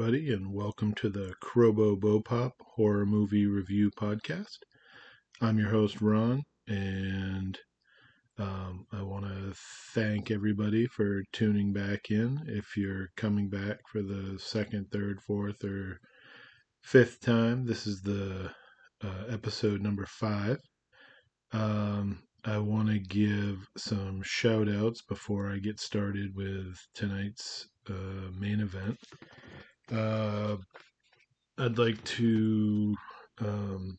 Everybody, and welcome to the Crobo Bopop Horror Movie Review Podcast. I'm your host, Ron, and um, I want to thank everybody for tuning back in. If you're coming back for the second, third, fourth, or fifth time, this is the uh, episode number five. Um, I want to give some shout outs before I get started with tonight's uh, main event. Uh, I'd like to um,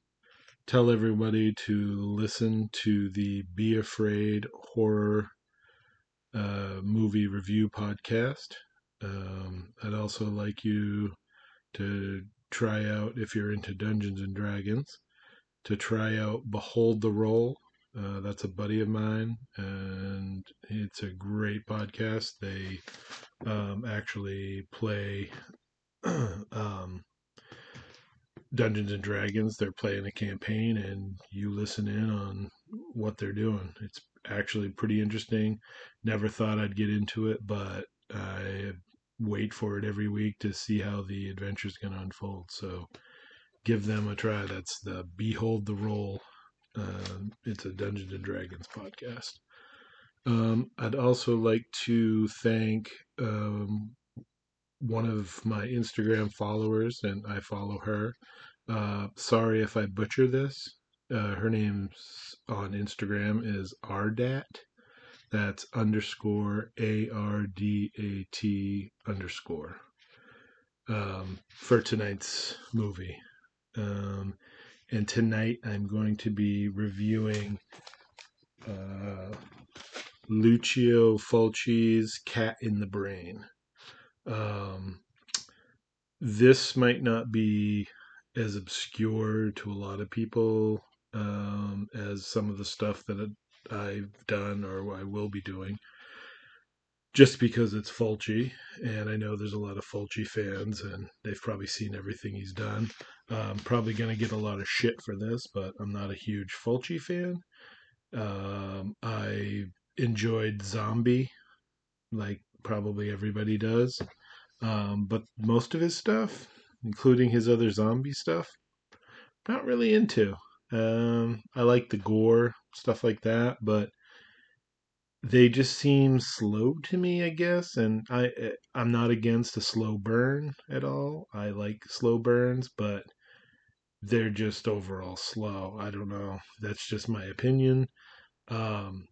tell everybody to listen to the Be Afraid horror uh, movie review podcast. Um, I'd also like you to try out, if you're into Dungeons and Dragons, to try out Behold the Roll. Uh, that's a buddy of mine, and it's a great podcast. They um, actually play um, Dungeons and Dragons. They're playing a campaign, and you listen in on what they're doing. It's actually pretty interesting. Never thought I'd get into it, but I wait for it every week to see how the adventure is going to unfold. So give them a try. That's the Behold the Roll. Uh, it's a Dungeons and Dragons podcast. Um, I'd also like to thank um, one of my Instagram followers, and I follow her. Uh, sorry if I butcher this. Uh, her name's on Instagram is Ardat. That's underscore A R D A T underscore um, for tonight's movie. Um, and tonight I'm going to be reviewing uh, Lucio Fulci's Cat in the Brain. Um, this might not be as obscure to a lot of people um, as some of the stuff that I've done or I will be doing. Just because it's Fulci, and I know there's a lot of Fulci fans, and they've probably seen everything he's done. I'm probably going to get a lot of shit for this, but I'm not a huge Fulci fan. Um, I enjoyed Zombie, like probably everybody does. Um, but most of his stuff, including his other zombie stuff, not really into. Um, I like the gore, stuff like that, but they just seem slow to me, I guess. And I, eh, I'm not against a slow burn at all. I like slow burns, but they're just overall slow. I don't know. That's just my opinion. Um,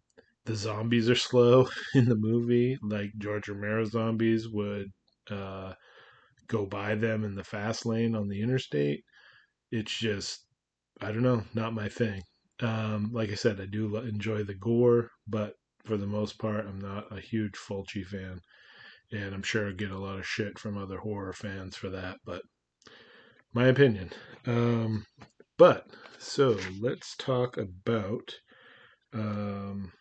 the zombies are slow in the movie, like George Romero zombies would uh, go by them in the fast lane on the interstate. It's just, I don't know, not my thing. Um, like I said, I do enjoy the gore, but for the most part, I'm not a huge Fulci fan. And I'm sure I get a lot of shit from other horror fans for that, but my opinion. Um, but, so let's talk about um,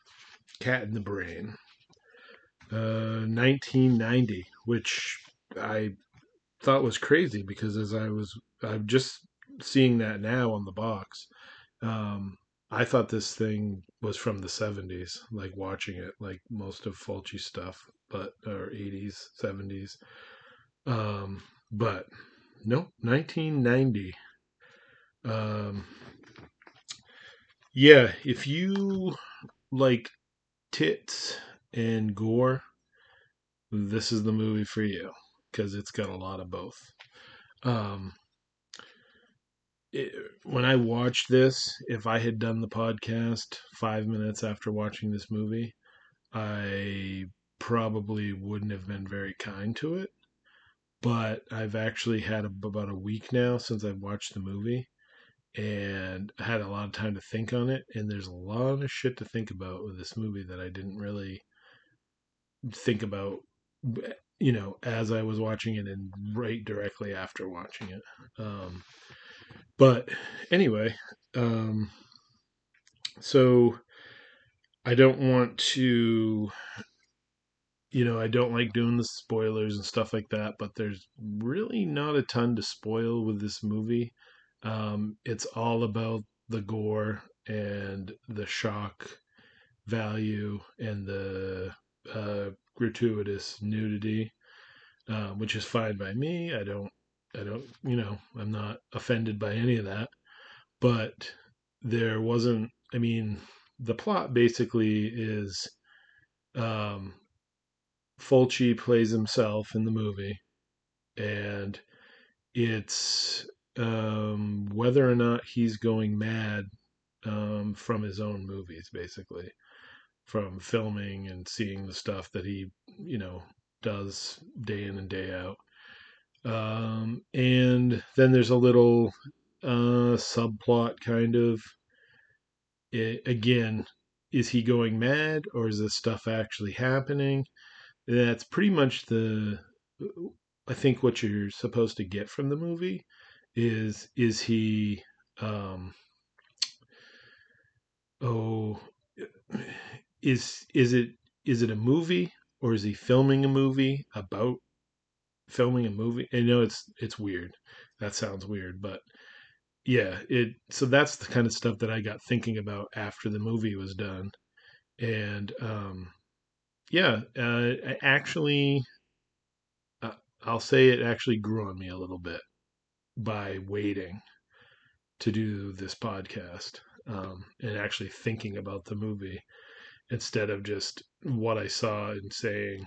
Cat in the Brain. Uh, 1990, which I thought was crazy because as I was, I'm just seeing that now on the box. Um, I thought this thing was from the 70s, like watching it, like most of Fulci stuff, but or 80s, 70s. Um, but no, 1990. Um, yeah, if you like tits and gore, this is the movie for you because it's got a lot of both. Um, it, when I watched this, if I had done the podcast five minutes after watching this movie, I probably wouldn't have been very kind to it. But I've actually had a, about a week now since I've watched the movie and had a lot of time to think on it. And there's a lot of shit to think about with this movie that I didn't really think about, you know, as I was watching it and right directly after watching it. Um, but anyway, um, so I don't want to, you know, I don't like doing the spoilers and stuff like that, but there's really not a ton to spoil with this movie. Um, it's all about the gore and the shock value and the uh, gratuitous nudity. uh, which is fine by me. I don't, I don't, you know, I'm not offended by any of that. But there wasn't. I mean, the plot basically is, um, Fulci plays himself in the movie, and it's um, whether or not he's going mad um, from his own movies, basically, from filming and seeing the stuff that he, you know, does day in and day out. Um, and then there's a little uh, subplot kind of. It, again, is he going mad or is this stuff actually happening? That's pretty much the I think what you're supposed to get from the movie is is he um oh is is it is it a movie or is he filming a movie about filming a movie? I know it's it's weird. That sounds weird, but yeah, it so that's the kind of stuff that I got thinking about after the movie was done. And um yeah, uh actually uh, I'll say it actually grew on me a little bit by waiting to do this podcast um, and actually thinking about the movie instead of just what I saw and saying,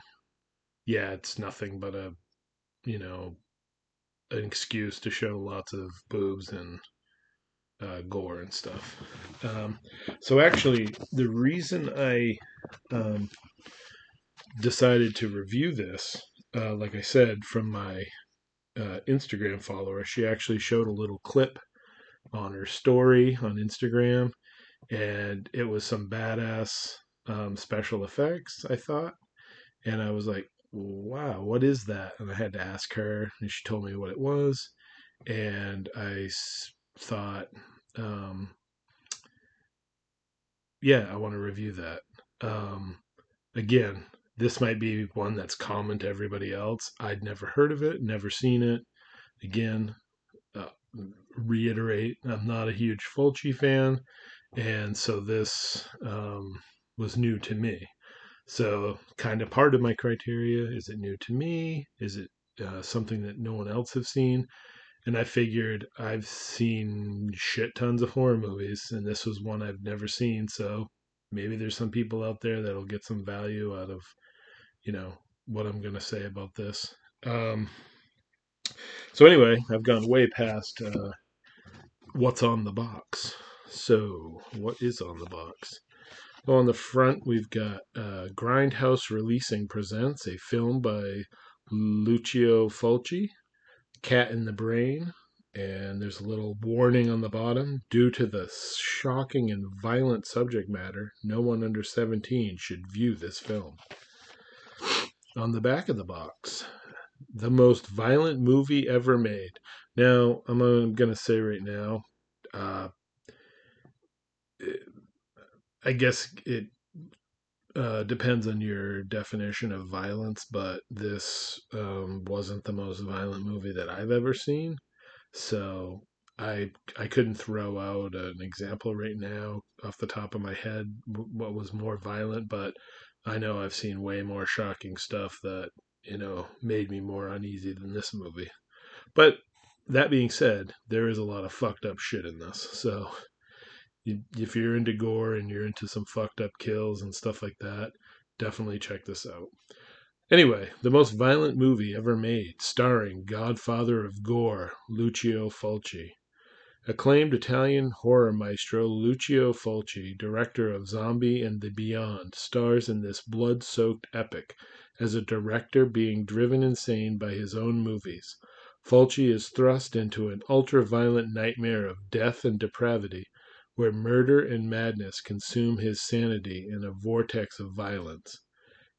yeah, it's nothing but a, you know, an excuse to show lots of boobs and uh, gore and stuff. Um, so actually, the reason I um, decided to review this, uh, like I said, from my uh, Instagram follower, she actually showed a little clip on her story on Instagram, and it was some badass um, special effects, I thought. And I was like, wow, what is that? And I had to ask her, and she told me what it was. And I thought, um, yeah, I want to review that. Um, again, this might be one that's common to everybody else. I'd never heard of it, never seen it. Again, uh, reiterate, I'm not a huge Fulci fan, and so this um, was new to me. So, kind of part of my criteria is it new to me? Is it uh, something that no one else has seen? And I figured I've seen shit tons of horror movies, and this was one I've never seen. So maybe there's some people out there that'll get some value out of, you know, what I'm going to say about this. Um, so anyway, I've gone way past uh, what's on the box. So, what is on the box? Well, on the front, we've got uh, Grindhouse Releasing presents a film by Lucio Fulci, Cat in the Brain, and there's a little warning on the bottom. Due to the shocking and violent subject matter, no one under 17 should view this film. On the back of the box, the most violent movie ever made. Now, I'm going to say right now, uh, I guess it uh, depends on your definition of violence, but this um, wasn't the most violent movie that I've ever seen. So I I couldn't throw out an example right now off the top of my head what was more violent, but I know I've seen way more shocking stuff that you know made me more uneasy than this movie. But that being said, there is a lot of fucked up shit in this. So if you're into gore and you're into some fucked up kills and stuff like that, definitely check this out. Anyway, the most violent movie ever made, starring Godfather of Gore, Lucio Fulci. Acclaimed Italian horror maestro Lucio Fulci, director of Zombie and the Beyond, stars in this blood soaked epic as a director being driven insane by his own movies. Fulci is thrust into an ultra violent nightmare of death and depravity where murder and madness consume his sanity in a vortex of violence.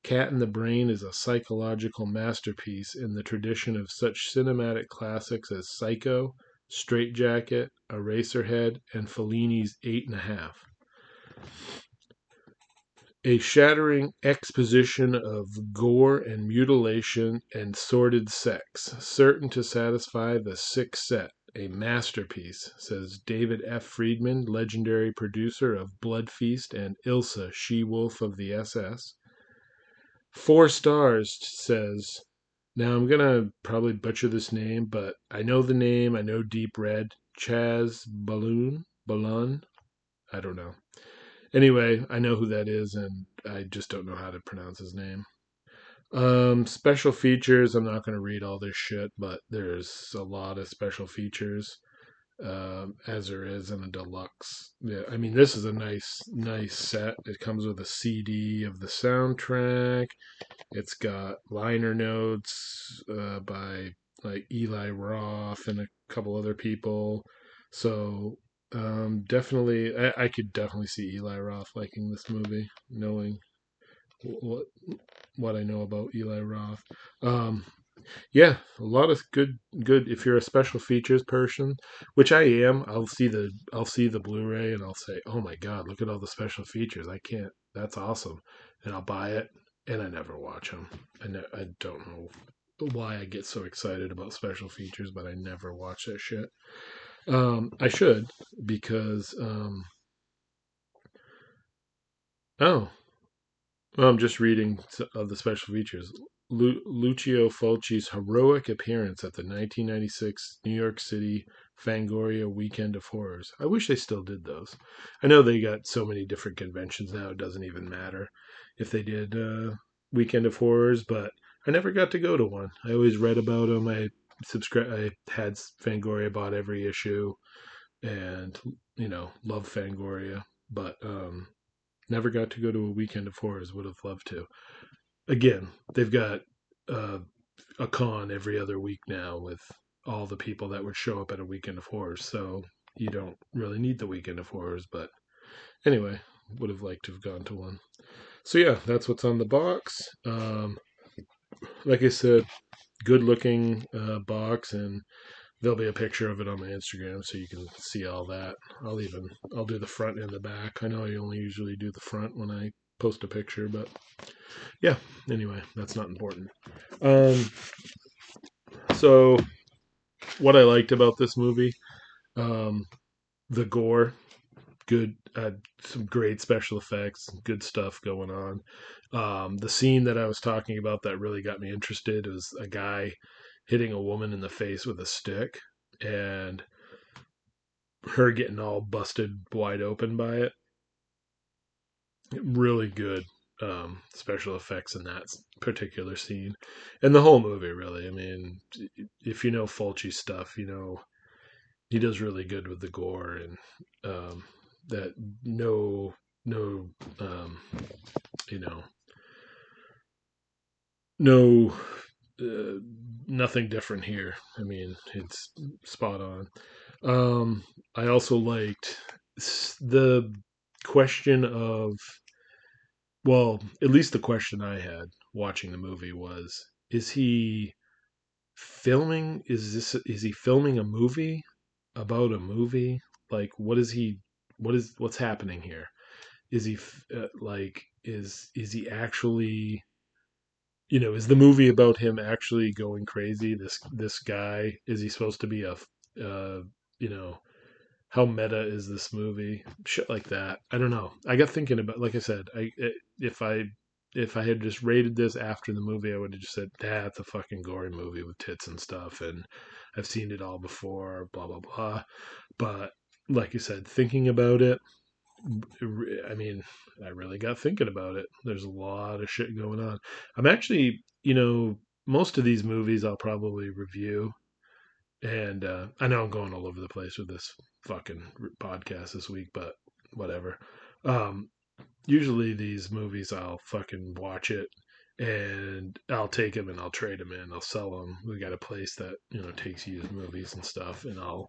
Cat in the Brain is a psychological masterpiece in the tradition of such cinematic classics as Psycho, Strait-Jacket, Eraserhead, and Fellini's Eight and a Half. A shattering exposition of gore and mutilation and sordid sex, certain to satisfy the sick set a masterpiece, says David F. Friedman, legendary producer of Blood Feast and Ilsa, She Wolf of the SS. Four stars, says Now I'm gonna probably butcher this name, but I know the name. I know Deep Red. Chaz Balloon Balloon. I don't know. Anyway, I know who that is, and I just don't know how to pronounce his name. Um, special features. I'm not to read all this shit, but there's a lot of special features, um, as there is in a deluxe. Yeah, I mean, this is a nice, nice set. It comes with a CD of the soundtrack. It's got liner notes uh, by like Eli Roth and a couple other people. So um, definitely, I, I could definitely see Eli Roth liking this movie, knowing what what I know about Eli Roth. Um, yeah, a lot of good good. If you're a special features person, which I am, I'll see the I'll see the Blu-ray and I'll say, "Oh my God, look at all the special features! I can't. That's awesome!" And I'll buy it, and I never watch them. I ne- I don't know why I get so excited about special features, but I never watch that shit. Um, I should because um, oh, well, I'm just reading of the special features. Lu- Lucio Fulci's heroic appearance at the 1996 New York City Fangoria Weekend of Horrors. I wish they still did those. I know they got so many different conventions now; it doesn't even matter if they did uh, Weekend of Horrors, but I never got to go to one. I always read about them. I subscribe. I had Fangoria, bought every issue, and you know, love Fangoria, but um, never got to go to a Weekend of Horrors. Would have loved to. Again, they've got uh, a con every other week now with all the people that would show up at a Weekend of Horrors, so you don't really need the Weekend of Horrors. But anyway, would have liked to have gone to one. So yeah, that's what's on the box. Um, like I said, good looking uh, box, and there'll be a picture of it on my Instagram so you can see all that. I'll even I'll do the front and the back. I know I only usually do the front when I post a picture, but yeah. Anyway, that's not important. Um, so what I liked about this movie, um, the gore, good, uh, some great special effects, good stuff going on. Um, the scene that I was talking about that really got me interested was a guy hitting a woman in the face with a stick and her getting all busted wide open by it. Really good um, special effects in that particular scene, and the whole movie. Really, I mean, if you know Fulci stuff, you know he does really good with the gore and um, that no no um, you know no uh, nothing different here. I mean, it's spot on. Um, I also liked the question of, well, at least the question I had watching the movie was, is he filming? Is this is he filming a movie about a movie? Like, what is he? What is what's happening here? Is he uh, like is is he actually you know, is the movie about him actually going crazy? This this guy is he supposed to be a, uh, you know, how meta is this movie? Shit like that. I don't know. I got thinking about, like I said, I if I if I had just rated this after the movie, I would have just said, "That's a fucking gory movie with tits and stuff," and I've seen it all before. Blah blah blah. But like you said, thinking about it, I mean, I really got thinking about it. There's a lot of shit going on. I'm actually, you know, most of these movies I'll probably review. And uh, I know I'm going all over the place with this fucking podcast this week, but whatever. Um, usually these movies I'll fucking watch it and I'll take them and I'll trade them in. I'll sell them. We got a place that you know takes used movies and stuff, and I'll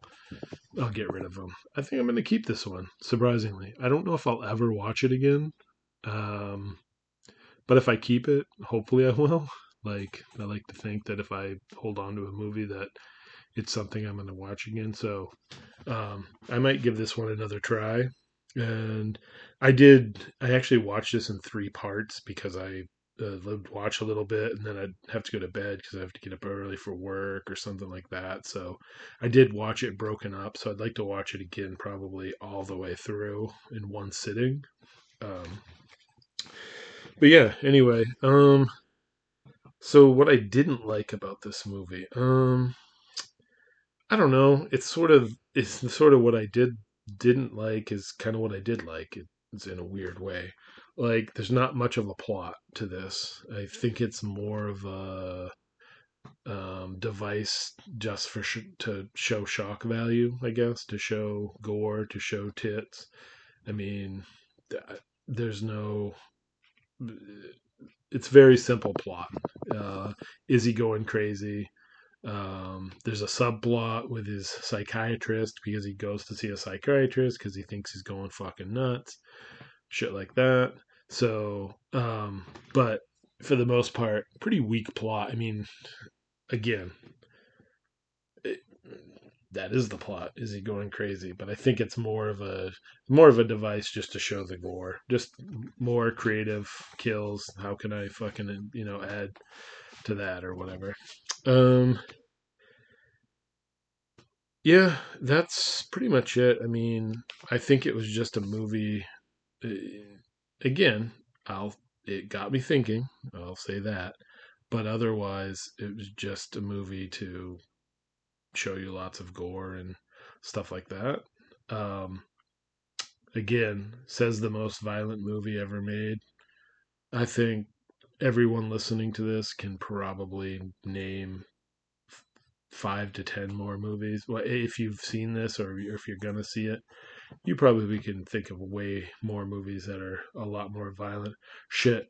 I'll get rid of them. I think I'm going to keep this one. Surprisingly, I don't know if I'll ever watch it again. Um, but if I keep it, hopefully I will. Like I like to think that if I hold on to a movie that it's something I'm going to watch again. So um, I might give this one another try. And I did. I actually watched this in three parts because I uh, watch a little bit and then I'd have to go to bed because I have to get up early for work or something like that. So I did watch it broken up. So I'd like to watch it again, probably all the way through in one sitting. Um, but yeah, anyway, um, So what I didn't like about this movie, um, I don't know. It's sort of it's sort of what I did didn't like is kind of what I did like. It's in a weird way. Like there's not much of a plot to this. I think it's more of a um, device just for sh- to show shock value, I guess, to show gore, to show tits. I mean, th- there's no. It's very simple plot. Uh, is he going crazy? Um, there's a subplot with his psychiatrist because he goes to see a psychiatrist because he thinks he's going fucking nuts, shit like that. So, um, but for the most part, pretty weak plot. I mean, again, it, that is the plot. Is he going crazy? But I think it's more of a more of a device just to show the gore, just more creative kills. How can I fucking you know add to that or whatever? Um, yeah, that's pretty much it. I mean, I think it was just a movie. Uh, again, I'll it got me thinking. I'll say that. But otherwise, it was just a movie to show you lots of gore and stuff like that. Um, again, says the most violent movie ever made. I think everyone listening to this can probably name five to ten more movies. Well, if you've seen this or if you're gonna see it, you probably can think of way more movies that are a lot more violent. Shit,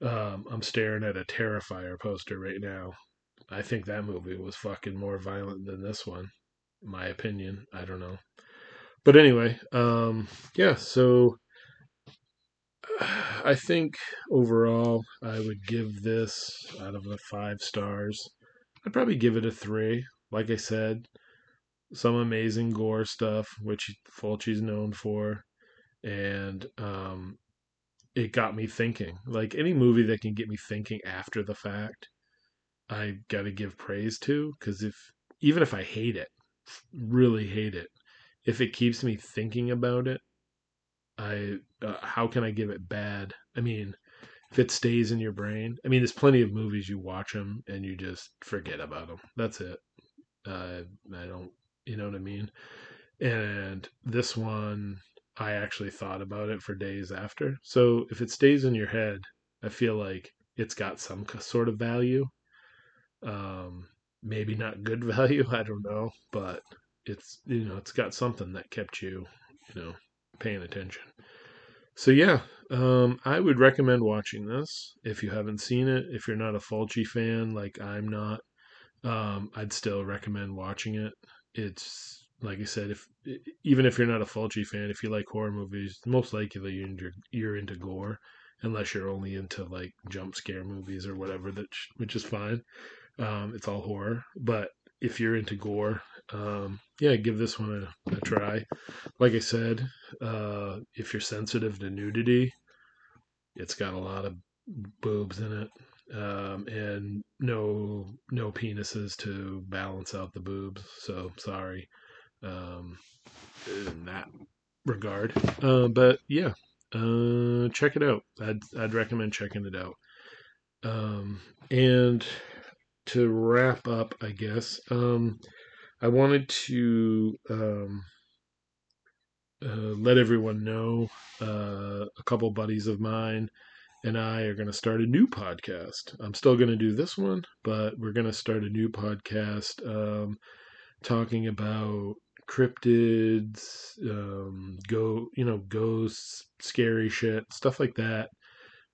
um, I'm staring at a Terrifier poster right now. I think that movie was fucking more violent than this one. My opinion. I don't know. But anyway, um, yeah, so I think overall I would give this out of the five stars. I'd probably give it a three. Like I said, some amazing gore stuff, which Fulci's known for, and um, it got me thinking. Like any movie that can get me thinking after the fact, I got to give praise to because if even if I hate it, really hate it, if it keeps me thinking about it, I uh, how can I give it bad? I mean, if it stays in your brain, I mean, there's plenty of movies you watch them and you just forget about them. That's it. Uh, I don't, you know what I mean? And this one, I actually thought about it for days after. So if it stays in your head, I feel like it's got some sort of value. Um, maybe not good value, I don't know, but it's you know it's got something that kept you you know paying attention. So yeah, um, I would recommend watching this if you haven't seen it. If you're not a Fulci fan, like I'm not, um, I'd still recommend watching it. It's like I said, if even if you're not a Fulci fan, if you like horror movies, most likely you're into, you're into gore, unless you're only into like jump scare movies or whatever. That which is fine. Um, it's all horror, but if you're into gore, um, yeah, give this one a, a, try. Like I said, uh, if you're sensitive to nudity, it's got a lot of boobs in it um, and no no penises to balance out the boobs. So sorry um, in that regard. Uh, but yeah, uh, check it out. I'd I'd recommend checking it out. Um, and to wrap up, I guess um, I wanted to um, uh, let everyone know uh, a couple buddies of mine and I are going to start a new podcast. I'm still going to do this one, but we're going to start a new podcast um, talking about cryptids, um, go, you know, ghosts, scary shit, stuff like that.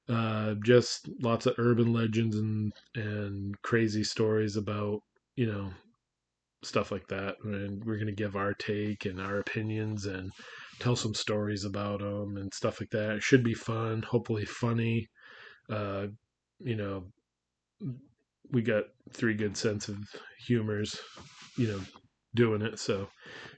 Uh, just lots of urban legends and and crazy stories about you know stuff like that. And we're gonna give our take and our opinions and tell some stories about them and stuff like that. It should be fun, hopefully funny. Uh, you know, we got three good sense of humors, you know, doing it. So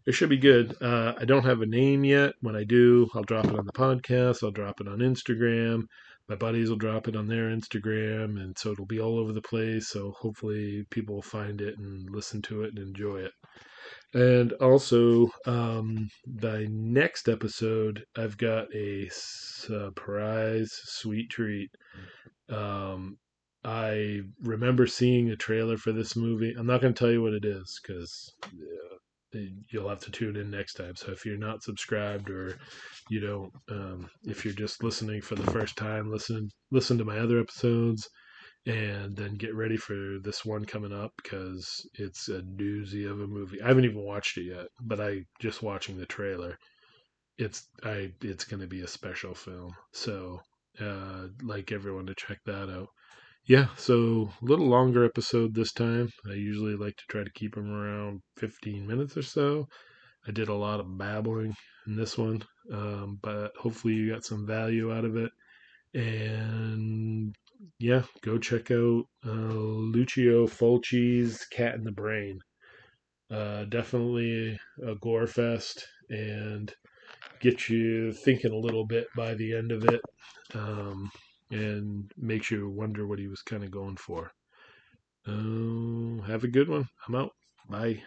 it should be good. Uh, I don't have a name yet. When I do, I'll drop it on the podcast. I'll drop it on Instagram. My buddies will drop it on their Instagram, and so it'll be all over the place. So hopefully, people will find it and listen to it and enjoy it. And also, um, next episode, I've got a surprise sweet treat. Um, I remember seeing a trailer for this movie. I'm not going to tell you what it is because you'll have to tune in next time. So if you're not subscribed or you don't, um, if you're just listening for the first time, listen listen to my other episodes, and then get ready for this one coming up because it's a doozy of a movie. I haven't even watched it yet, but I just watching the trailer. It's I it's going to be a special film. So uh, like everyone to check that out yeah, so a little longer episode this time. I usually like to try to keep them around 15 minutes or so. I did a lot of babbling in this one, um, but hopefully you got some value out of it. And yeah, go check out uh, Lucio Fulci's Cat in the Brain. Uh, definitely a gore fest and get you thinking a little bit by the end of it. Um, and makes you wonder what he was kind of going for. Uh, have a good one. I'm out. Bye.